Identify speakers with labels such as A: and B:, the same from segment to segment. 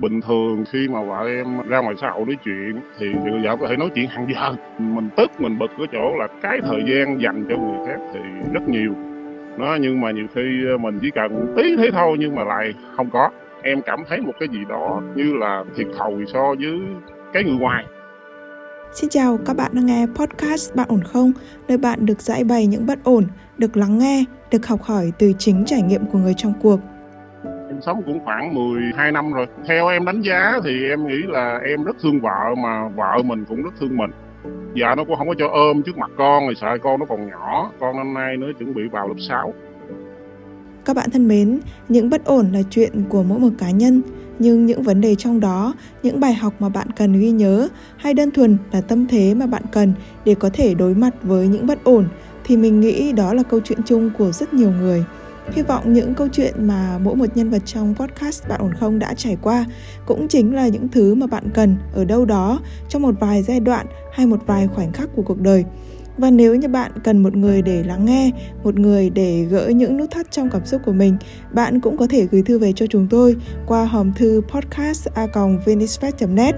A: bình thường khi mà vợ em ra ngoài xã hội nói chuyện thì vợ có thể nói chuyện hàng giờ mình tức mình bực ở chỗ là cái thời gian dành cho người khác thì rất nhiều nó nhưng mà nhiều khi ờ, mình chỉ cần tí thế thôi nhưng mà lại không có em cảm thấy một cái gì đó như là thiệt thòi so với cái người ngoài
B: Xin chào, các bạn đang nghe podcast Bạn ổn không? Nơi bạn được giải bày những bất ổn, được lắng nghe, được học hỏi từ chính trải nghiệm của người trong cuộc.
A: Sống cũng khoảng 12 năm rồi. Theo em đánh giá thì em nghĩ là em rất thương vợ mà vợ mình cũng rất thương mình. Dạ nó cũng không có cho ôm trước mặt con rồi sợ con nó còn nhỏ. Con năm nay nó chuẩn bị vào lớp 6.
B: Các bạn thân mến, những bất ổn là chuyện của mỗi một cá nhân nhưng những vấn đề trong đó, những bài học mà bạn cần ghi nhớ hay đơn thuần là tâm thế mà bạn cần để có thể đối mặt với những bất ổn thì mình nghĩ đó là câu chuyện chung của rất nhiều người. Hy vọng những câu chuyện mà mỗi một nhân vật trong podcast Bạn ổn không đã trải qua cũng chính là những thứ mà bạn cần ở đâu đó trong một vài giai đoạn hay một vài khoảnh khắc của cuộc đời. Và nếu như bạn cần một người để lắng nghe, một người để gỡ những nút thắt trong cảm xúc của mình, bạn cũng có thể gửi thư về cho chúng tôi qua hòm thư podcast.venispec.net.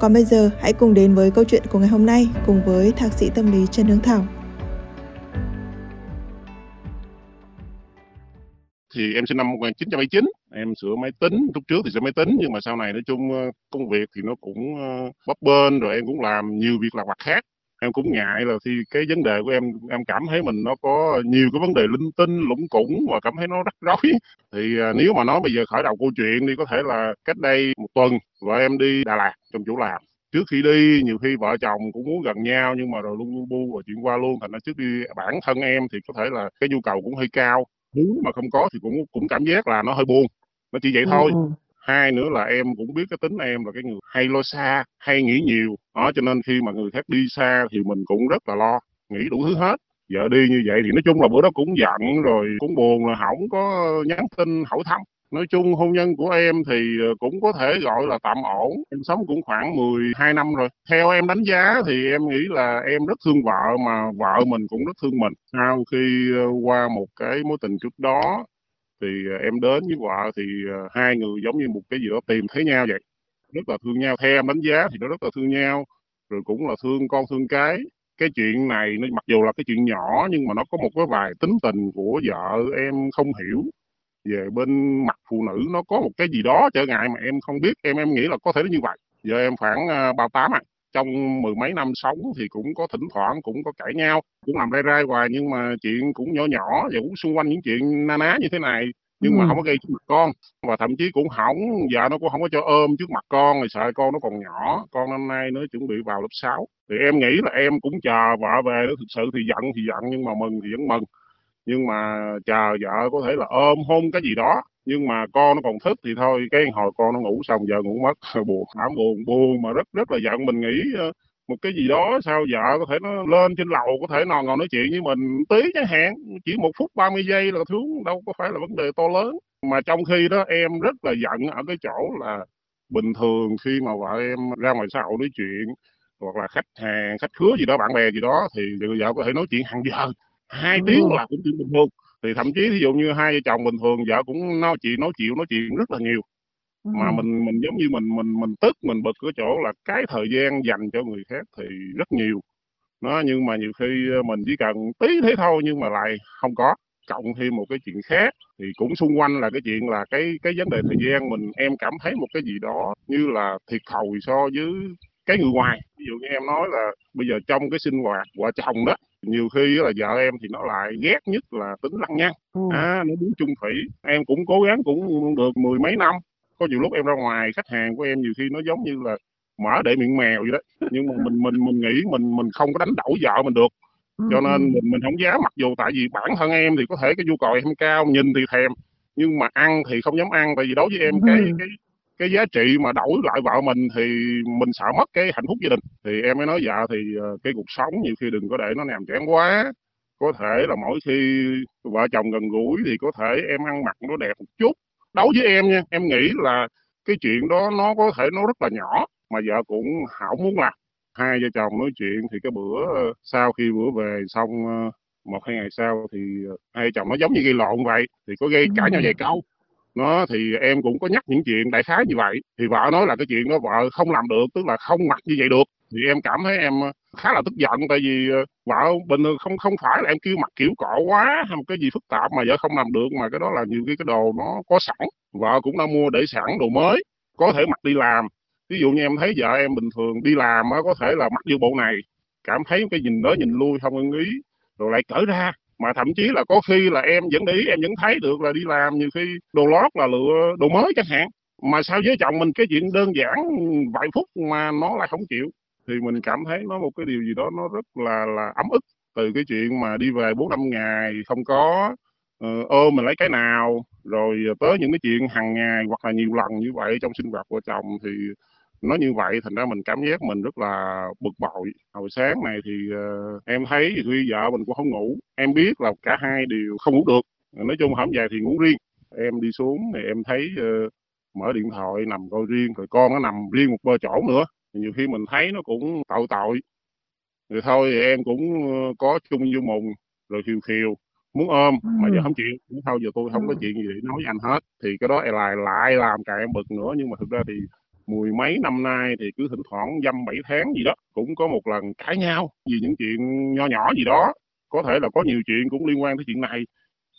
B: Còn bây giờ, hãy cùng đến với câu chuyện của ngày hôm nay cùng với thạc sĩ tâm lý Trần Hương Thảo.
A: Thì em sinh năm 1979 em sửa máy tính, lúc trước thì sửa máy tính, nhưng mà sau này nói chung ờ, công việc thì nó cũng ờ, bấp bênh, rồi em cũng làm nhiều việc lặt vặt khác. Em cũng ngại là thì cái vấn đề của em em cảm thấy mình nó có nhiều cái vấn đề linh tinh lũng củng và cảm thấy nó rắc rối. Thì ờ, nếu mà nói bây giờ khởi đầu câu chuyện đi, có thể là cách đây một tuần, vợ em đi Đà Lạt trong chỗ làm. Trước khi đi, nhiều khi vợ chồng cũng muốn gần nhau, nhưng mà rồi luôn luôn bu và chuyện qua luôn, thành ra trước đi bản thân em thì có thể là cái nhu cầu cũng hơi cao muốn mà không có thì cũng cũng cảm giác là nó hơi buồn. Nó chỉ vậy ừ, thôi. ừ. Hai nữa là em cũng biết cái tính em là cái người hay lo xa hay nghĩ nhiều. Đó cho nên khi mà người khác đi xa thì mình cũng rất là lo nghĩ đủ thứ hết. Vợ đi như vậy thì nói chung là bữa đó cũng giận rồi cũng buồn là không có nhắn tin hỏi thăm nói chung hôn nhân của em thì ờ, cũng có thể gọi là tạm ổn. Em sống cũng khoảng 12 năm rồi. Theo em đánh giá thì em nghĩ là em rất thương vợ mà vợ mình cũng rất thương mình. Sau khi ờ, qua một cái mối tình trước đó thì ờ, em đến với vợ thì hai người giống như một cái gì đó tìm thấy nhau vậy. Rất là thương nhau. Theo em đánh giá thì nó rất là thương nhau, rồi cũng là thương con thương cái. Cái chuyện này nó, mặc dù là cái chuyện nhỏ nhưng mà nó có một cái vài tính tình của vợ em không hiểu về bên mặt phụ nữ nó có một cái gì đó trở ngại mà em không biết em em nghĩ là có thể nó như vậy. Giờ em khoảng uh, bao tám à trong mười mấy năm sống thì cũng có thỉnh thoảng cũng có cãi nhau cũng làm rai rai hoài nhưng mà chuyện cũng nhỏ nhỏ và cũng xung quanh những chuyện na ná như thế này nhưng ừ. mà không có gây trước mặt con. Và thậm chí cũng hỏng vợ nó cũng không có cho ôm trước mặt con rồi sợ con nó còn nhỏ con năm nay nó chuẩn bị vào lớp 6 thì em nghĩ là em cũng chờ vợ về đó thực sự thì giận thì giận nhưng mà mừng thì vẫn mừng nhưng mà chờ vợ có thể là ôm hôn cái gì đó, nhưng mà con nó còn thức thì thôi, cái hồi con nó ngủ xong giờ ngủ mất. Buồn, thảm buồn buồn mà rất rất là giận. Mình nghĩ ờ, một cái gì đó sao vợ có thể nó lên trên lầu, có thể nào ngồi nói chuyện với mình tí chẳng hạn, chỉ một phút 30 giây là thứ đâu có phải là vấn đề to lớn. Mà trong khi đó em rất là giận ở cái chỗ là bình thường khi mà vợ em ra ngoài xã hội nói chuyện, hoặc là khách hàng, khách khứa gì đó, bạn bè gì đó, thì vợ có thể nói chuyện hàng giờ hai tiếng là cũng chuyện bình thường. Thì thậm chí ví dụ như hai vợ chồng bình thường vợ cũng nói chuyện nói chịu nói chuyện rất là nhiều. Ừ. mà mình mình giống như mình mình mình tức mình bực ở chỗ là cái thời gian dành cho người khác thì rất nhiều. Nó nhưng mà nhiều khi ờ, mình chỉ cần tí thế thôi nhưng mà lại không có. Cộng thêm một cái chuyện khác thì cũng xung quanh là cái chuyện là cái cái vấn đề thời gian. Mình em cảm thấy một cái gì đó như là thiệt thòi so với cái người ngoài. Ví dụ như em nói là bây giờ trong cái sinh hoạt vợ chồng đó nhiều khi là vợ em thì nó lại ghét nhất là tính lăng nhăng. Ừ. à, nó muốn chung thủy. Em cũng cố gắng cũng được mười mấy năm. Có nhiều lúc em ra ngoài khách hàng của em nhiều khi nó giống như là mở để miệng mèo vậy đó. Nhưng mà mình mình mình nghĩ mình mình không có đánh đổ vợ mình được. Cho nên mình mình không dám mặc dù tại vì bản thân em thì có thể cái nhu cầu em cao nhìn thì thèm. Nhưng mà ăn thì không dám ăn tại vì đối với em cái cái cái giá trị mà đổi lại vợ mình thì mình sợ mất cái hạnh phúc gia đình. Thì em mới nói dạ thì ờ, cái cuộc sống nhiều khi đừng có để nó nhàm chán quá. Có thể là mỗi khi vợ chồng gần gũi thì có thể em ăn mặc nó đẹp một chút. Đối với em nha em nghĩ là cái chuyện đó nó có thể nó rất là nhỏ mà vợ cũng hảo muốn làm. Hai vợ chồng nói chuyện thì cái bữa ờ, sau khi bữa về xong ờ, một hai ngày sau thì hai vợ chồng nó giống như gây lộn vậy thì có gây cãi nhau vài câu nó thì em cũng có nhắc những chuyện đại khái như vậy. Thì vợ nói là cái chuyện đó vợ không làm được, tức là không mặc như vậy được. Thì em cảm thấy em ờ, khá là tức giận tại vì ờ, vợ bình thường không không phải là em kêu mặc kiểu cọ quá hay một cái gì phức tạp mà vợ không làm được, mà cái đó là nhiều cái cái đồ nó có sẵn. Vợ cũng đã mua để sẵn đồ mới, có thể mặc đi làm. Ví dụ như em thấy vợ em bình thường đi làm có thể là mặc vô bộ này, cảm thấy cái nhìn đó nhìn lui, không ưng ý, rồi lại cởi ra mà thậm chí là có khi là em vẫn để ý em vẫn thấy được là đi làm nhiều khi đồ lót là lựa đồ mới chẳng hạn. Mà sao với chồng mình cái chuyện đơn giản vài phút mà nó lại không chịu. Thì mình cảm thấy nó một cái điều gì đó nó rất là là ấm ức. Từ cái chuyện mà đi về bốn năm ngày không có uh, ôm mình lấy cái nào rồi tới những cái chuyện hàng ngày hoặc là nhiều lần như vậy trong sinh hoạt của chồng thì nó như vậy thành ra mình cảm giác mình rất là bực bội. Hồi sáng này thì uh, em thấy thì tuy vợ mình cũng không ngủ. Em biết là cả hai đều không ngủ được. Nói chung hổng về thì ngủ riêng. Em đi xuống thì em thấy uh, mở điện thoại nằm coi riêng rồi con nó nằm riêng một bơ chỗ nữa. Nhiều khi mình thấy nó cũng tội tội. Rồi thôi thì em cũng có chung vô mùng rồi khiều khiều muốn ôm mà giờ không chịu. Thôi giờ tôi không có chuyện gì để nói với anh hết. Thì cái đó lại lại làm cả em bực nữa. Nhưng mà thực ra thì mười mấy năm nay thì cứ thỉnh thoảng dăm bảy tháng gì đó, cũng có một lần cãi nhau vì những chuyện nho nhỏ gì đó. Có thể là có nhiều chuyện cũng liên quan tới chuyện này.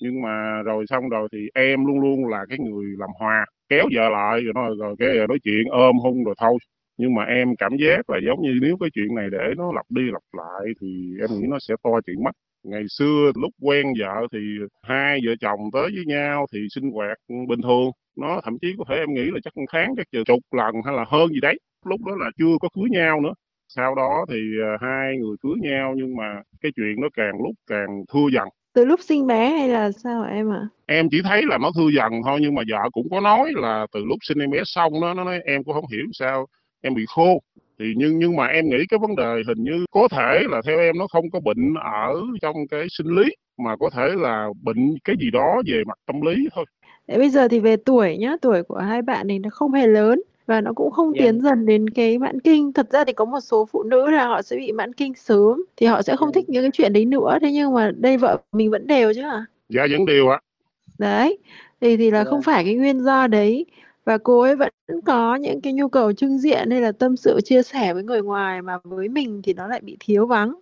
A: Nhưng mà rồi xong rồi thì em luôn luôn là cái người làm hòa, kéo vợ lại rồi nói, rồi cái nói chuyện ôm hung rồi thôi. Nhưng mà em cảm giác là giống như nếu cái chuyện này để nó lặp đi lặp lại thì em nghĩ nó sẽ to chuyện mất. Ngày xưa lúc quen vợ thì hai vợ chồng tới với nhau thì sinh hoạt bình thường nó thậm chí có thể em nghĩ là chắc một tháng chắc chục lần hay là hơn gì đấy lúc đó là chưa có cưới nhau nữa sau đó thì uh, hai người cưới nhau nhưng mà cái chuyện nó càng lúc càng thưa dần
C: từ lúc sinh bé hay là sao em ạ? À?
A: Em chỉ thấy là nó thưa dần thôi nhưng mà vợ cũng có nói là từ lúc sinh em bé xong đó nó nói em cũng không hiểu sao em bị khô thì nhưng nhưng mà em nghĩ cái vấn đề hình như có thể là theo em nó không có bệnh ở trong cái sinh lý mà có thể là bệnh cái gì đó về mặt tâm lý thôi.
C: Để bây giờ thì về tuổi nhá, tuổi của hai bạn này nó không hề lớn và nó cũng không yeah. tiến dần đến cái mãn kinh. Thật ra thì có một số phụ nữ là họ sẽ bị mãn kinh sớm thì họ sẽ không yeah. thích những cái chuyện đấy nữa. Thế nhưng mà đây vợ mình vẫn đều chứ à?
A: Dạ vẫn đều ạ.
C: Đấy. Thì thì là yeah. không phải cái nguyên do đấy và cô ấy vẫn có những cái nhu cầu trưng diện hay là tâm sự chia sẻ với người ngoài mà với mình thì nó lại bị thiếu vắng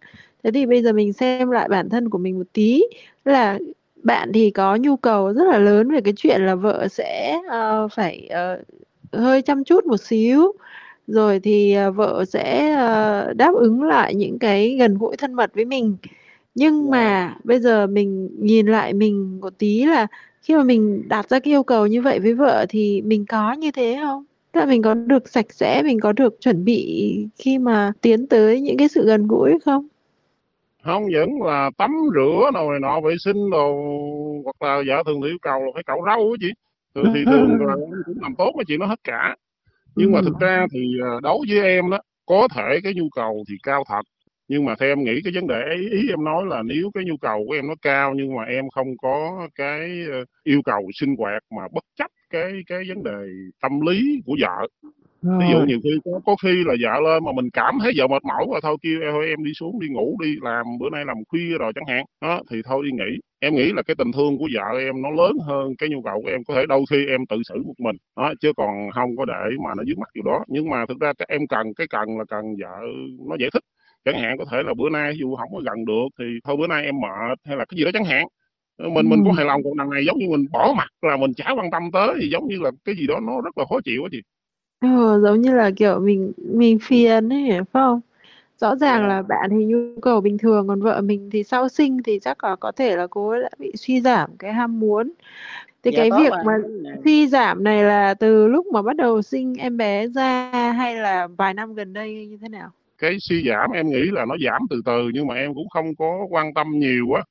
C: thế thì bây giờ mình xem lại bản thân của mình một tí là bạn thì có nhu cầu rất là lớn về cái chuyện là vợ sẽ uh, phải uh, hơi chăm chút một xíu rồi thì uh, vợ sẽ uh, đáp ứng lại những cái gần gũi thân mật với mình nhưng mà bây giờ mình nhìn lại mình một tí là khi mà mình đặt ra cái yêu cầu như vậy với vợ thì mình có như thế không? Tức là mình có được sạch sẽ, mình có được chuẩn bị khi mà tiến tới những cái sự gần gũi không?
A: Không vẫn là tắm rửa đồ này nọ vệ sinh đồ hoặc là vợ thường thì yêu cầu là phải cạo râu á chị. Thường thì thường là cũng làm tốt cái chuyện đó hết cả. Nhưng mà thực ra thì à, đối với em đó có thể cái nhu cầu thì cao thật nhưng mà theo em nghĩ cái vấn đề ý, ý em nói là nếu cái nhu cầu của em nó cao nhưng mà em không có cái ờ, yêu cầu sinh hoạt mà bất chấp cái cái vấn đề tâm lý của vợ ví dụ nhiều khi có, có khi là vợ lên mà mình cảm thấy vợ mệt mỏi và thôi kêu thôi em đi xuống đi ngủ đi làm bữa nay làm khuya rồi chẳng hạn. Đó thì thôi đi nghỉ. Em nghĩ là cái tình thương của vợ em nó lớn hơn cái nhu cầu của em. Có thể đôi khi em tự xử một mình đó chứ còn không có để mà nó dướng mắt điều đó. Nhưng mà thực ra cái em cần cái cần là cần vợ nó giải thích. Chẳng hạn có thể là bữa nay dù không có gần được thì thôi bữa nay em mệt hay là cái gì đó chẳng hạn. Mình ừ. mình có hài lòng còn đằng này giống như mình bỏ mặt là mình chả quan tâm tới thì giống như là cái gì đó nó rất là khó chịu á chị
C: ừ, giống như là kiểu mình mình phiền ấy phải không? Rõ ràng yeah. là bạn thì nhu cầu bình thường còn vợ mình thì sau sinh thì chắc là có thể là cô ấy đã bị suy giảm cái ham muốn. Thì dạ, cái việc mà. suy giảm này là từ lúc mà bắt đầu sinh em bé ra hay là vài năm gần đây như thế nào?
A: Cái suy giảm em nghĩ là nó giảm từ từ nhưng mà em cũng không có quan tâm nhiều quá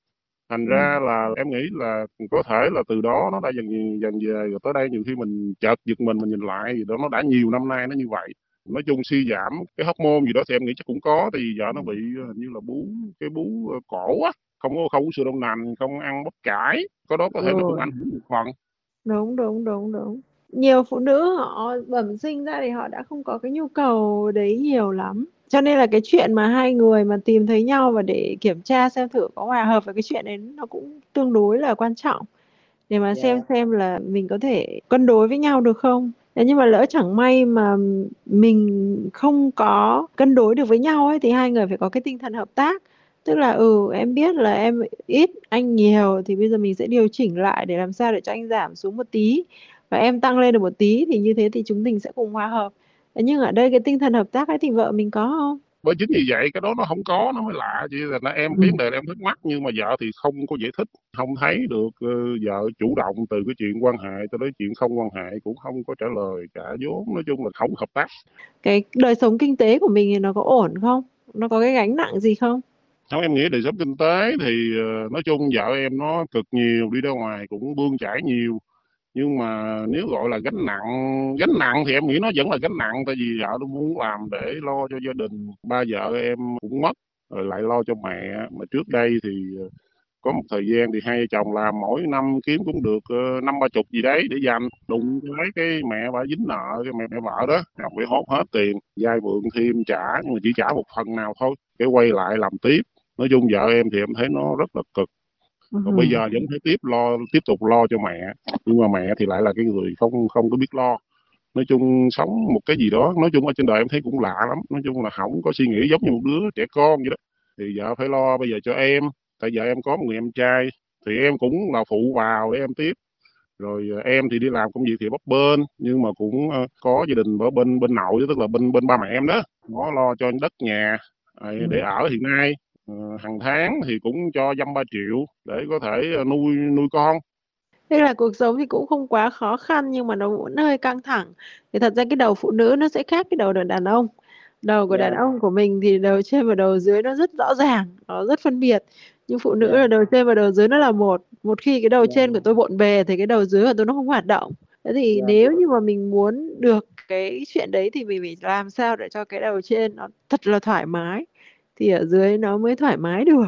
A: thành ra ừ. là em nghĩ là có thể là từ đó nó đã dần dần về rồi tới đây nhiều khi mình chợt giật mình mình nhìn lại gì đó nó đã nhiều năm nay nó như vậy nói chung suy giảm cái hormone gì đó thì em nghĩ chắc cũng có thì giờ nó bị hình như là bú cái bú ờ, cổ á không có không uống sữa đậu nành không ăn bắp cải có đó có thể ừ. nó cũng ảnh hưởng một phần
C: đúng đúng đúng đúng nhiều phụ nữ họ bẩm sinh ra thì họ đã không có cái nhu cầu đấy nhiều lắm. Cho nên là cái chuyện mà hai người mà tìm thấy nhau và để kiểm tra xem thử có hòa hợp với cái chuyện đấy nó cũng tương đối là quan trọng. Để mà xem xem là mình có thể cân đối với nhau được không. Nhưng mà lỡ chẳng may mà mình không có cân đối được với nhau ấy thì hai người phải có cái tinh thần hợp tác. Tức là ừ em biết là em ít anh nhiều thì bây giờ mình sẽ điều chỉnh lại để làm sao để cho anh giảm xuống một tí và em tăng lên được một tí thì như thế thì chúng mình sẽ cùng hòa hợp. Nhưng ở đây cái tinh thần hợp tác ấy thì vợ mình có không?
A: Bởi chính vì vậy cái đó nó không có nó mới lạ. Chỉ là em ừ. vấn đề em thắc mắc nhưng mà vợ thì không có giải thích không thấy được uh, vợ chủ động từ cái chuyện quan hệ cho đến chuyện không quan hệ cũng không có trả lời trả vốn nói chung là không hợp tác.
C: Cái đời sống kinh tế của mình thì nó có ổn không? Nó có cái gánh nặng gì không?
A: Không em nghĩ đời sống kinh tế thì uh, nói chung vợ em nó cực nhiều đi ra ngoài cũng bươn chải nhiều nhưng mà nếu gọi là gánh nặng gánh nặng thì em nghĩ nó vẫn là gánh nặng, tại vì vợ nó muốn làm để lo cho gia đình. Ba vợ em cũng mất, rồi lại lo cho mẹ. Mà trước đây thì ờ, có một thời gian thì hai chồng làm mỗi năm kiếm cũng được ờ, năm ba chục gì đấy để dành. Đụng cái cái mẹ bà dính nợ, cái mẹ mẹ vợ đó chồng phải hốt hết tiền. Vay mượn thêm trả, nhưng mà chỉ trả một phần nào thôi, cái quay lại làm tiếp. Nói chung vợ em thì em thấy nó rất là cực còn bây giờ vẫn phải tiếp lo tiếp tục lo cho mẹ. Nhưng mà mẹ thì lại là cái người không không có biết lo. Nói chung sống một cái gì đó nói chung ở trên đời em thấy cũng lạ lắm. Nói chung là không có suy nghĩ giống như một đứa trẻ con vậy đó. Thì vợ phải lo bây giờ cho em. Tại giờ em có một người em trai thì em cũng là phụ vào để em tiếp. Rồi ờ, em thì đi làm công việc thì bấp bên nhưng mà cũng ờ, có gia đình ở bên bên nội tức là bên bên ba mẹ em đó. Nó lo cho đất nhà để ở hiện nay. Ờ, hàng tháng thì cũng cho dăm ba triệu để có thể ờ, nuôi nuôi con
C: Thế là cuộc sống thì cũng không quá khó khăn nhưng mà nó vẫn hơi căng thẳng. Thì thật ra cái đầu phụ nữ nó sẽ khác cái đầu đàn ông. Đầu của đàn dạ. ông của mình thì đầu trên và đầu dưới nó rất rõ ràng, nó rất phân biệt. Nhưng phụ nữ yeah. Dạ. là đầu trên và đầu dưới nó là một. Một khi cái đầu yeah. Dạ. trên của tôi bộn bề thì cái đầu dưới của tôi nó không hoạt động. Thế thì yeah. nếu như mà mình muốn được cái chuyện đấy thì mình phải làm sao để cho cái đầu trên nó thật là thoải mái thì ở dưới nó mới thoải mái được.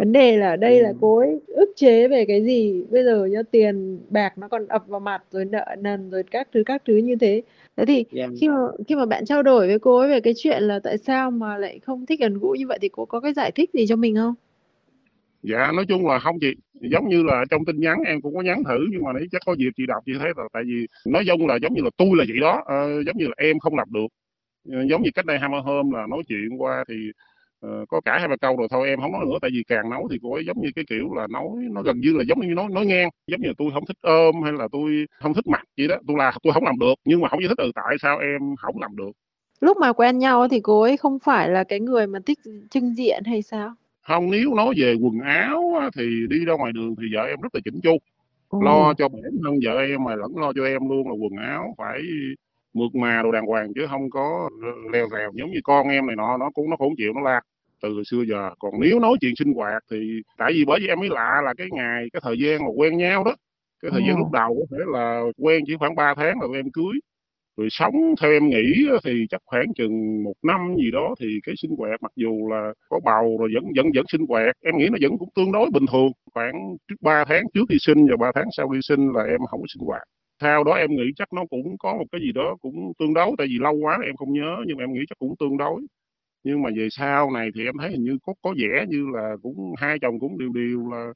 C: Vấn đề là đây ừ. là cô ấy ức chế về cái gì? Bây giờ nhá tiền bạc nó còn ập vào mặt rồi nợ nần rồi các thứ các thứ như thế. Thế thì yeah. khi mà khi mà bạn trao đổi với cô ấy về cái chuyện là tại sao mà lại không thích gần gũi như vậy thì cô có cái giải thích gì cho mình không?
A: Dạ nói chung là không chị. Giống như là trong tin nhắn em cũng có nhắn thử nhưng mà đấy chắc có dịp chị đọc chị thấy là tại vì nói chung là giống như là tôi là vậy đó. À, giống như là em không làm được. Giống như cách đây hai hôm là nói chuyện qua thì Ờ, có cả hai ba câu rồi thôi em không nói nữa tại vì càng nấu thì cô ấy giống như cái kiểu là nói nó gần như là giống như nói nói ngang giống như là tôi không thích ôm hay là tôi không thích mặt gì đó. Tôi là tôi không làm được nhưng mà không giải thích ừ tại sao em không làm được?
C: Lúc mà quen nhau thì cô ấy không phải là cái người mà thích trưng diện hay sao?
A: Không nếu nói về quần áo thì đi ra ngoài đường thì vợ em rất là chỉnh chu. Ừ. lo cho bản thân vợ em mà lẫn lo cho em luôn là quần áo phải mượt mà đồ đàng hoàng chứ không có leo rèo giống như con em này nọ nó cũng nó cũng chịu nó la. Từ xưa giờ còn nếu nói chuyện sinh hoạt thì tại vì bởi vì em mới lạ là cái ngày cái thời gian mà quen nhau đó. Cái thời gian lúc đầu có thể là quen chỉ khoảng 3 tháng rồi em cưới. Rồi sống theo em nghĩ thì chắc khoảng chừng một năm gì đó thì cái sinh hoạt mặc dù là có bầu rồi vẫn vẫn vẫn sinh hoạt em nghĩ nó vẫn cũng tương đối bình thường. Khoảng trước 3 tháng trước khi sinh và 3 tháng sau khi sinh là em không có sinh hoạt sau đó em nghĩ chắc nó cũng có một cái gì đó cũng tương đối tại vì lâu quá em không nhớ nhưng mà em nghĩ chắc cũng tương đối. Nhưng mà về sau này thì em thấy hình như có có vẻ như là cũng hai chồng cũng đều đều là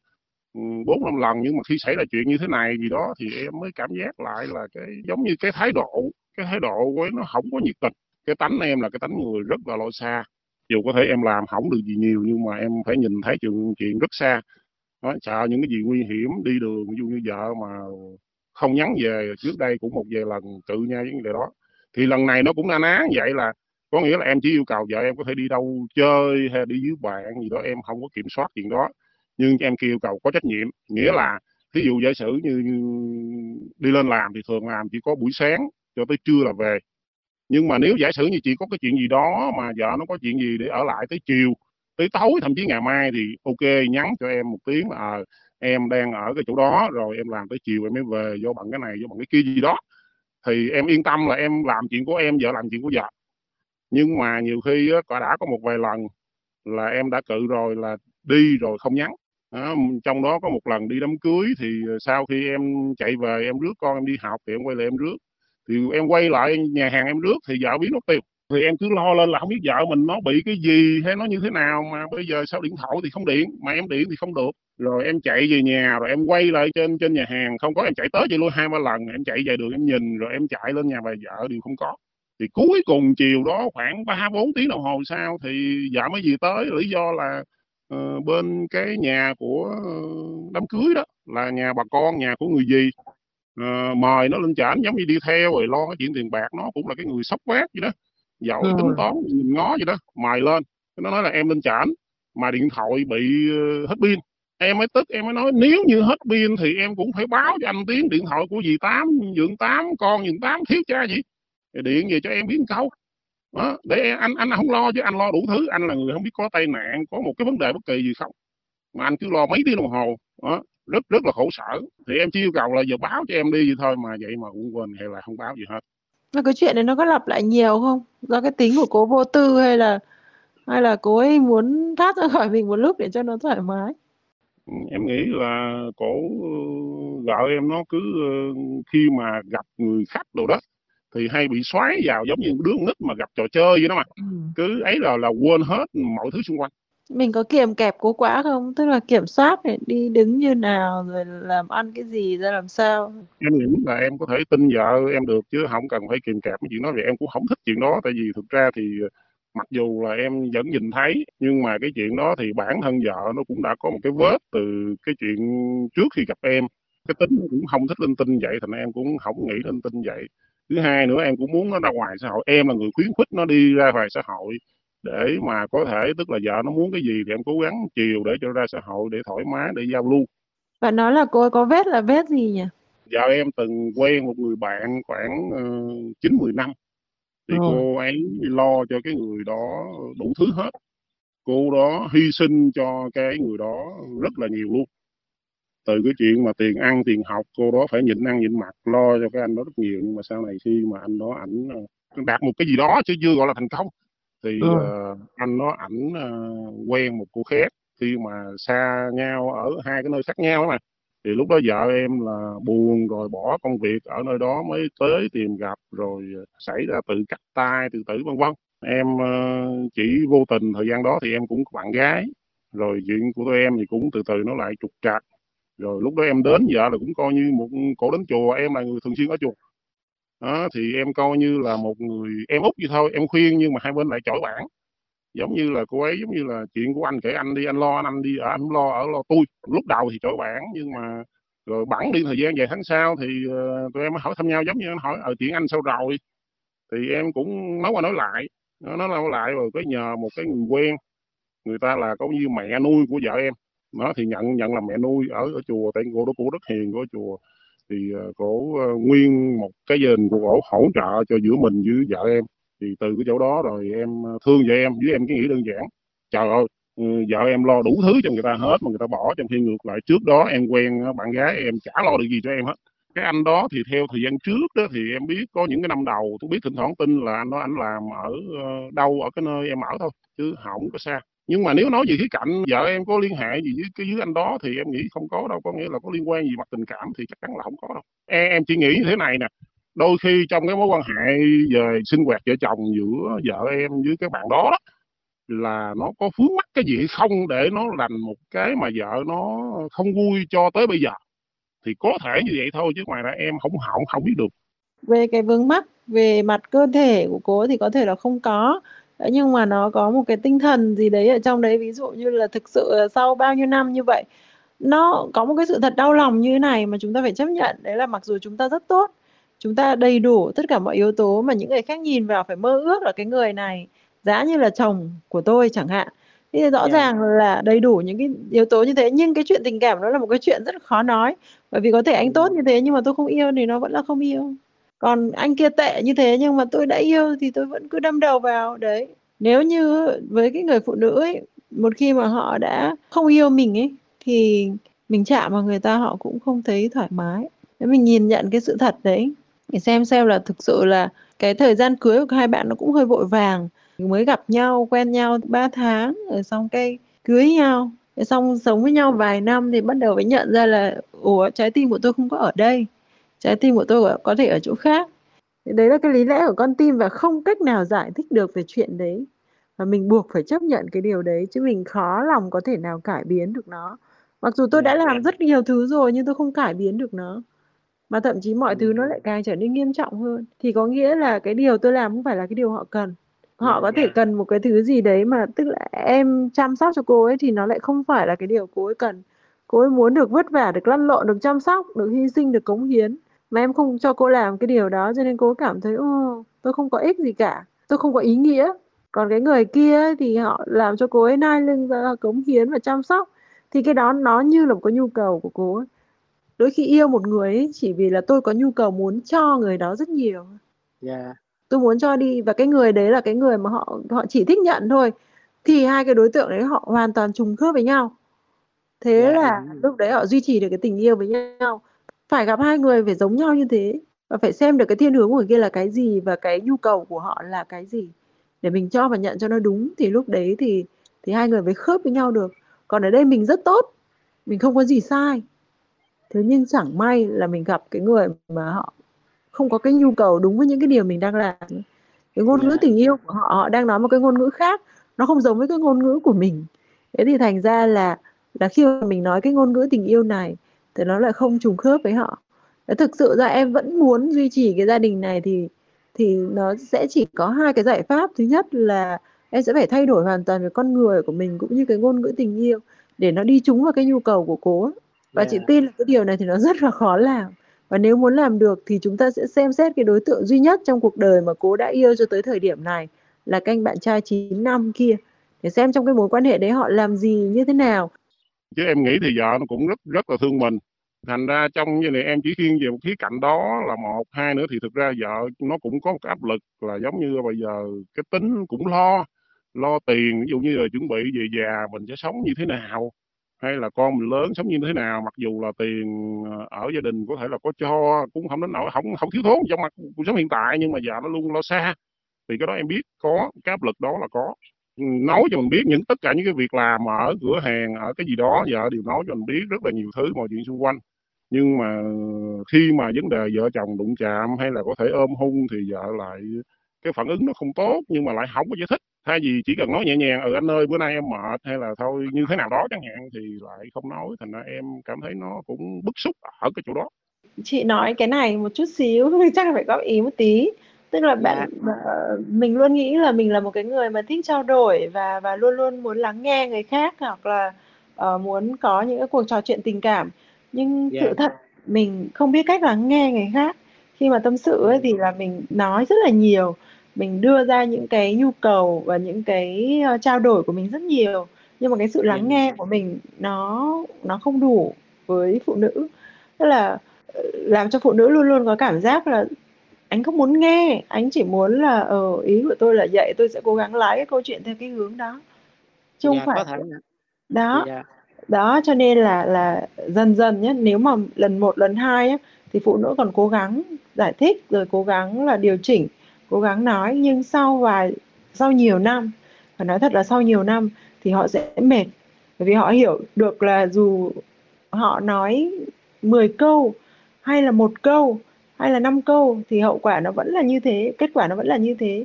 A: ừ, bốn năm lần nhưng mà khi xảy ra chuyện như thế này gì đó thì em mới cảm giác lại là cái giống như cái thái độ cái thái độ của nó không có nhiệt tình. Cái tánh em là cái tánh người rất là lo xa. Dù có thể em làm không được gì nhiều nhưng mà em phải nhìn thấy chuyện chuyện rất xa. Đó, sợ những cái gì nguy hiểm đi đường ví dụ như vợ mà không nhắn về trước đây cũng một vài lần tự nhau những điều đó. Thì lần này nó cũng na ná vậy là có nghĩa là em chỉ yêu cầu vợ em có thể đi đâu chơi hay đi với bạn gì đó em không có kiểm soát chuyện đó. Nhưng em kêu cầu có trách nhiệm nghĩa là ví dụ giả sử như, như đi lên làm thì thường làm chỉ có buổi sáng cho tới trưa là về. Nhưng mà nếu giả sử như chị có cái chuyện gì đó mà vợ nó có chuyện gì để ở lại tới chiều tới tối thậm chí ngày mai thì ok nhắn cho em một tiếng là à, em đang ở cái chỗ đó rồi em làm tới chiều em mới về do bằng cái này do bằng cái kia gì đó. Thì em yên tâm là em làm chuyện của em vợ làm chuyện của vợ. Nhưng mà nhiều khi có đã có một vài lần là em đã cự rồi là đi rồi không nhắn. Đó, trong đó có một lần đi đám cưới thì sau khi em chạy về em rước con em đi học thì em quay lại em rước. Thì em quay lại nhà hàng em rước thì vợ biết nó tiêu thì em cứ lo lên là không biết vợ mình nó bị cái gì hay nó như thế nào mà bây giờ sao điện thoại thì không điện mà em điện thì không được. Rồi em chạy về nhà rồi em quay lại trên trên nhà hàng không có em chạy tới chạy luôn hai ba lần em chạy về đường em nhìn rồi em chạy lên nhà bà vợ đều không có. Thì cuối cùng chiều đó khoảng ba bốn tiếng đồng hồ sau thì vợ mới về tới lý do là uh, bên cái nhà của ờ, đám cưới đó là nhà bà con nhà của người gì uh, ờ, mời nó lên trển giống như đi theo rồi lo cái chuyện tiền bạc nó cũng là cái người sốc vác vậy đó giỏi ừ. tính toán nhìn ngó vậy đó mời lên. Nó nói là em lên trển mà điện thoại bị uh, hết pin. Em mới tức em mới nói nếu như hết pin thì em cũng phải báo cho anh tiếng điện thoại của dì tám dượng tám con dượng tám thiếu cha gì. Điện về cho em biết câu. Đó, để anh anh không lo chứ anh lo đủ thứ. Anh là người không biết có tai nạn có một cái vấn đề bất kỳ gì không. Mà anh cứ lo mấy tiếng đồng hồ. Đó, rất rất là khổ sở. Thì em chỉ yêu cầu là giờ báo cho em đi vậy thôi mà vậy mà cũng quên hay là không báo gì hết
C: mà cái chuyện này nó có lặp lại nhiều không? Do cái tính của cố vô tư hay là hay là cố ấy muốn thoát ra khỏi mình một lúc để cho nó thoải mái?
A: Em nghĩ là cổ vợ em nó cứ khi mà gặp người khách đồ đó thì hay bị xoáy vào giống như đứa nít mà gặp trò chơi vậy đó mà. Ừ. cứ ấy là là quên hết mọi thứ xung quanh
C: mình có kiềm kẹp cố quá không? Tức là kiểm soát để đi đứng như nào, rồi làm ăn cái gì, ra làm sao?
A: Em nghĩ là em có thể tin vợ em được, chứ không cần phải kiềm kẹp cái chuyện đó. Vì em cũng không thích chuyện đó, tại vì thực ra thì ờ, mặc dù là em vẫn nhìn thấy, nhưng mà cái chuyện đó thì bản thân vợ nó cũng đã có một cái vết từ cái chuyện trước khi gặp em. Cái tính nó cũng không thích linh tinh vậy, thành em cũng không nghĩ linh tinh vậy. Thứ hai nữa, em cũng muốn nó ra ngoài xã hội. Em là người khuyến khích nó đi ra ngoài xã hội để mà có thể tức là vợ nó muốn cái gì thì em cố gắng chiều để cho ra xã hội để thoải mái để giao lưu.
C: Và nói là cô có vết là vết gì nhỉ?
A: Vợ em từng quen một người bạn khoảng chín uh, mười năm. Thì ừ. cô ấy lo cho cái người đó đủ thứ hết. Cô đó hy sinh cho cái người đó rất là nhiều luôn. Từ cái chuyện mà tiền ăn tiền học cô đó phải nhịn ăn nhịn mặc lo cho cái anh đó rất nhiều. Nhưng mà sau này khi mà anh đó ảnh ờ, đạt một cái gì đó chứ chưa gọi là thành công thì ừ. uh, anh đó ảnh uh, quen một cô khác. Khi mà xa nhau ở hai cái nơi khác nhau đó mà. Thì lúc đó vợ em là buồn rồi bỏ công việc ở nơi đó mới tới tìm gặp rồi xảy ra tự cắt tay tự tử vân vân. Em uh, chỉ vô tình thời gian đó thì em cũng có bạn gái. Rồi chuyện của tụi em thì cũng từ từ nó lại trục trặc. Rồi lúc đó em đến vợ là cũng coi như một cổ đến chùa. Em là người thường xuyên ở chùa đó, thì em coi như là một người em út vậy thôi em khuyên nhưng mà hai bên lại chổi bản giống như là cô ấy giống như là chuyện của anh kể anh đi anh lo anh, anh đi ở anh lo ở lo tôi. Lúc đầu thì chổi bản nhưng mà rồi bẵng đi thời gian vài tháng sau thì uh, tụi em hỏi thăm nhau giống như anh hỏi ở chuyện anh sao rồi? Thì em cũng nói qua nói lại nó nói lâu lại rồi có nhờ một cái người quen người ta là có như mẹ nuôi của vợ em. Nó thì nhận nhận là mẹ nuôi ở ở chùa tại cô đó cô rất hiền của chùa thì ờ, cổ ờ, nguyên một cái dền của cổ hỗ trợ cho giữa mình với vợ em. Thì từ cái chỗ đó rồi em ờ, thương vợ em, với em cái nghĩ đơn giản. Trời ơi ừ, vợ em lo đủ thứ cho người ta hết mà người ta bỏ trong khi ngược lại. Trước đó em quen bạn gái em chả lo được gì cho em hết. Cái anh đó thì theo thời gian trước đó thì em biết có những cái năm đầu, tôi biết thỉnh thoảng tin là anh đó anh làm ở đâu, ở cái nơi em ở thôi, chứ không có xa nhưng mà nếu nói về khía cạnh vợ em có liên hệ gì với cái với anh đó thì em nghĩ không có đâu có nghĩa là có liên quan gì mặt tình cảm thì chắc chắn là không có đâu. Em, em chỉ nghĩ như thế này nè đôi khi trong cái mối quan hệ về sinh hoạt vợ chồng giữa vợ em với cái bạn đó, đó là nó có vướng mắc cái gì không để nó lành một cái mà vợ nó không vui cho tới bây giờ thì có thể như vậy thôi chứ ngoài ra em không hỏng không biết được.
C: Về cái vướng mắc về mặt cơ thể của cô thì có thể là không có nhưng mà nó có một cái tinh thần gì đấy ở trong đấy ví dụ như là thực sự sau bao nhiêu năm như vậy nó có một cái sự thật đau lòng như thế này mà chúng ta phải chấp nhận đấy là mặc dù chúng ta rất tốt chúng ta đầy đủ tất cả mọi yếu tố mà những người khác nhìn vào phải mơ ước là cái người này giá như là chồng của tôi chẳng hạn thì rõ yeah. Dạ. ràng là đầy đủ những cái yếu tố như thế nhưng cái chuyện tình cảm nó là một cái chuyện rất khó nói bởi vì có thể anh tốt như thế nhưng mà tôi không yêu thì nó vẫn là không yêu còn anh kia tệ như thế nhưng mà tôi đã yêu thì tôi vẫn cứ đâm đầu vào. Đấy. Nếu như với cái người phụ nữ ấy, một khi mà họ đã không yêu mình ấy, thì mình chạm vào người ta họ cũng không thấy thoải mái. Nếu mình nhìn nhận cái sự thật đấy. Để xem xem là thực sự là cái thời gian cưới của hai bạn nó cũng hơi vội vàng. Mới gặp nhau, quen nhau 3 tháng, rồi xong cái cưới nhau. Rồi xong sống với nhau vài năm thì bắt đầu mới nhận ra là, ủa, trái tim của tôi không có ở đây trái tim của tôi có thể ở chỗ khác. Đấy là cái lý lẽ của con tim và không cách nào giải thích được về chuyện đấy. Và mình buộc phải chấp nhận cái điều đấy chứ mình khó lòng có thể nào cải biến được nó. Mặc dù tôi
D: dạ
C: đã
D: dạ.
C: làm rất nhiều thứ rồi nhưng tôi không cải biến được nó. Mà thậm chí mọi thứ nó
D: ừ
C: lại càng trở nên nghiêm trọng hơn. Thì có nghĩa là cái điều tôi làm không phải là cái điều họ cần. Họ
D: dạ
C: có thể cần một cái thứ gì đấy mà tức là em chăm sóc cho cô ấy thì nó lại không phải là cái điều cô ấy cần. Cô ấy muốn được vất vả được lăn lộn được chăm sóc được hy sinh được cống hiến mà em không cho cô làm cái điều đó cho nên cô cảm thấy ô tôi không có ích gì cả. Tôi không có ý nghĩa. Còn cái người kia thì họ làm cho cô ấy nai lưng ra cống hiến và chăm sóc. Thì cái đó nó như là một cái nhu cầu của cô ấy. Đôi khi yêu một người ấy, chỉ vì là tôi có nhu cầu muốn cho người đó rất nhiều.
D: Dạ.
C: Tôi muốn cho đi và cái người đấy là cái người mà họ họ chỉ thích nhận thôi. Thì hai cái đối tượng đấy họ hoàn toàn trùng khớp với nhau. Thế
D: dạ
C: là lúc đấy họ duy trì được cái tình yêu với nhau phải gặp hai người phải giống nhau như thế. Và phải xem được cái thiên hướng của người kia là cái gì và cái nhu cầu của họ là cái gì. Để mình cho và nhận cho nó đúng thì lúc đấy thì thì hai người mới khớp với nhau được. Còn ở đây mình rất tốt. Mình không có gì sai. Thế nhưng chẳng may là mình gặp cái người mà họ không có cái nhu cầu đúng với những cái điều mình đang làm. Cái ngôn ngữ
D: dạ.
C: tình yêu của họ họ đang nói một cái ngôn ngữ khác. Nó không giống với cái ngôn ngữ của mình. Thế thì thành ra là là khi mà mình nói cái ngôn ngữ tình yêu này thì nó lại không trùng khớp với họ. Thế thực sự ra em vẫn muốn duy trì cái gia đình này thì thì nó sẽ chỉ có hai cái giải pháp. Thứ nhất là em sẽ phải thay đổi hoàn toàn về con người của mình cũng như cái ngôn ngữ tình yêu để nó đi trúng vào cái nhu cầu của ấy. và chị
D: dạ
C: tin là cái điều này thì nó rất là khó làm. Và nếu muốn làm được thì chúng ta sẽ xem xét cái đối tượng duy nhất trong cuộc đời mà cô đã yêu cho tới thời điểm này là cái anh bạn trai 9 năm kia. Để xem trong cái mối quan hệ đấy họ làm gì như thế nào
A: chứ em nghĩ thì vợ nó cũng rất rất là thương mình. Thành ra trong như này em chỉ thiên về một khía cạnh đó là một, hai nữa thì thực ra vợ nó cũng có một cái áp lực là giống như bây giờ cái tính cũng lo lo tiền. Ví dụ như là chuẩn bị về già mình sẽ sống như thế nào, hay là con mình lớn sống như thế nào. Mặc dù là tiền ờ, ở gia đình có thể là có cho, cũng không đến nỗi, không không thiếu thốn trong mặt cuộc sống hiện tại, nhưng mà vợ nó luôn lo xa. Thì cái đó em biết có, cái áp lực đó là có nói cho mình biết những, tất cả những cái việc làm ở cửa hàng, ở cái gì đó vợ đều nói cho mình biết rất là nhiều thứ mọi chuyện xung quanh. Nhưng mà ờ, khi mà vấn đề vợ chồng đụng chạm hay là có thể ôm hôn thì vợ lại, cái phản ứng nó không tốt, nhưng mà lại không có giải thích. Thay vì chỉ cần nói nhẹ nhàng ừ anh ơi, bữa nay em mệt, hay là thôi, như thế nào đó chẳng hạn, thì lại không nói. Thành ra em cảm thấy nó cũng bức xúc ở cái chỗ đó.
C: Chị nói cái này một chút xíu, chắc là phải góp ý một tí tức là
D: dạ.
C: bạn ờ, mình luôn nghĩ là mình là một cái người mà thích trao đổi và và luôn luôn muốn lắng nghe người khác hoặc là ờ, muốn có những cái cuộc trò chuyện tình cảm. Nhưng
D: dạ.
C: sự thật mình không biết cách lắng nghe người khác. Khi mà tâm sự ấy
D: ừ
C: thì là mình nói rất là nhiều. Mình đưa ra những cái nhu cầu và những cái ờ, trao đổi của mình rất nhiều. Nhưng mà cái sự
D: dạ.
C: lắng nghe của mình nó nó không đủ với phụ nữ. Tức là làm cho phụ nữ luôn luôn có cảm giác là anh không muốn nghe. Anh chỉ muốn là ờ ý của tôi là vậy tôi sẽ cố gắng lái cái câu chuyện theo cái hướng đó. Chứ không
D: dạ
C: phải
D: có thể
C: đó.
D: Dạ.
C: Đó cho nên là là dần dần nhé nếu mà lần một lần hai á, thì phụ nữ còn cố gắng giải thích rồi cố gắng là điều chỉnh cố gắng nói. Nhưng sau vài sau nhiều năm phải nói thật là sau nhiều năm thì họ sẽ mệt. Bởi vì họ hiểu được là dù họ nói 10 câu hay là một câu hay là năm câu thì hậu quả nó vẫn là như thế kết quả nó vẫn là như thế.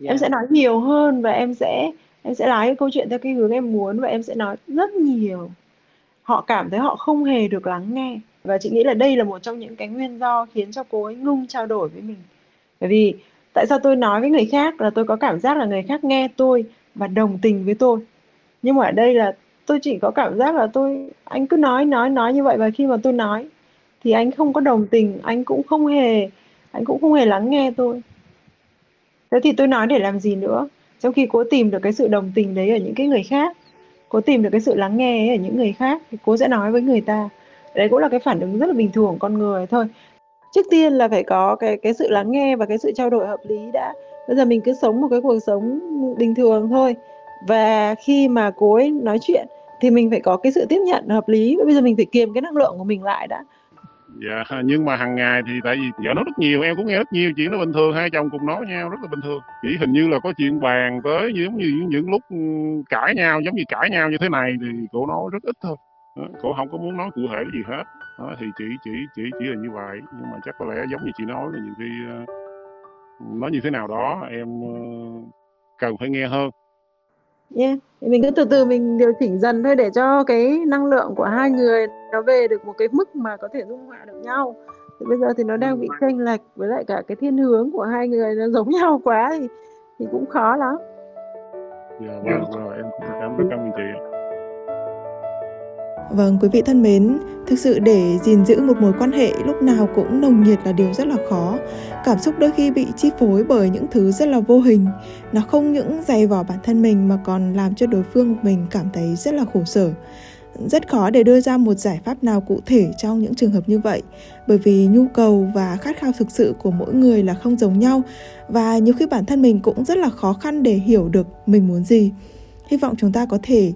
C: Em
D: dạ
C: sẽ nói nhiều hơn và em sẽ em sẽ lái cái câu chuyện theo cái hướng em muốn và em sẽ nói rất nhiều. Họ cảm thấy họ không hề được lắng nghe. Và chị nghĩ là đây là một trong những cái nguyên do khiến cho cô ấy ngưng trao đổi với mình. Bởi vì tại sao tôi nói với người khác là tôi có cảm giác là người khác nghe tôi và đồng tình với tôi. Nhưng mà ở đây là tôi chỉ có cảm giác là tôi anh cứ nói nói nói như vậy và khi mà tôi nói thì anh không có đồng tình, anh cũng không hề, anh cũng không hề lắng nghe tôi. Thế thì tôi nói để làm gì nữa? Trong khi cố tìm được cái sự đồng tình đấy ở những cái người khác, cố tìm được cái sự lắng nghe ấy ở những người khác, thì cố sẽ nói với người ta. Đấy cũng là cái phản ứng rất là bình thường của con người thôi. Trước tiên là phải có cái cái sự lắng nghe và cái sự trao đổi hợp lý đã. Bây giờ mình cứ sống một cái cuộc sống bình thường thôi. Và khi mà cố ấy nói chuyện, thì mình phải có cái sự tiếp nhận hợp lý. Bây giờ mình phải kiềm cái năng lượng của mình lại đã
A: dạ nhưng mà hàng ngày thì tại vì vợ nói rất nhiều em cũng nghe rất nhiều chuyện nó bình thường hai chồng cùng nói nhau rất là bình thường. Chỉ hình như là có chuyện bàn tới giống như những, những lúc ừ, cãi nhau giống như cãi nhau như thế này thì cô nói rất ít thôi. Đó, cô không có muốn nói cụ thể gì hết. Đó, thì chỉ chỉ chỉ chỉ là như vậy. Nhưng mà chắc có lẽ giống như chị nói là nhiều khi ờ, nói như thế nào đó em ờ, cần phải nghe hơn.
C: Yeah. Thì mình cứ từ từ mình điều chỉnh dần thôi để cho cái năng lượng của hai người nó về được một cái mức mà có thể dung hòa được nhau. Thì bây giờ thì nó đang bị chênh lệch với lại cả cái thiên hướng của hai người nó giống nhau quá thì thì cũng khó lắm.
A: Dạ vâng, rồi em cảm rất cảm ơn chị.
B: Vâng, quý vị thân mến, thực sự để gìn giữ một mối quan hệ lúc nào cũng nồng nhiệt là điều rất là khó. Cảm xúc đôi khi bị chi phối bởi những thứ rất là vô hình. Nó không những dày vỏ bản thân mình mà còn làm cho đối phương mình cảm thấy rất là khổ sở. Rất khó để đưa ra một giải pháp nào cụ thể trong những trường hợp như vậy, bởi vì nhu cầu và khát khao thực sự của mỗi người là không giống nhau và nhiều khi bản thân mình cũng rất là khó khăn để hiểu được mình muốn gì. Hy vọng chúng ta có thể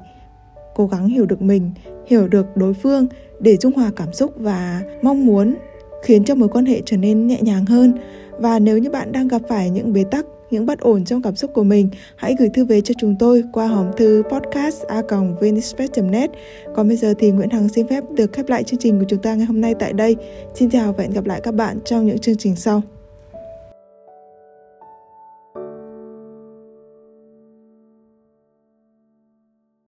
B: cố gắng hiểu được mình hiểu được đối phương để dung hòa cảm xúc và mong muốn khiến cho mối quan hệ trở nên nhẹ nhàng hơn và nếu như bạn đang gặp phải những bế tắc những bất ổn trong cảm xúc của mình, hãy gửi thư về cho chúng tôi qua hòm thư podcast a net Còn bây giờ thì Nguyễn Hằng xin phép được khép lại chương trình của chúng ta ngày hôm nay tại đây. Xin chào và hẹn gặp lại các bạn trong những chương trình sau.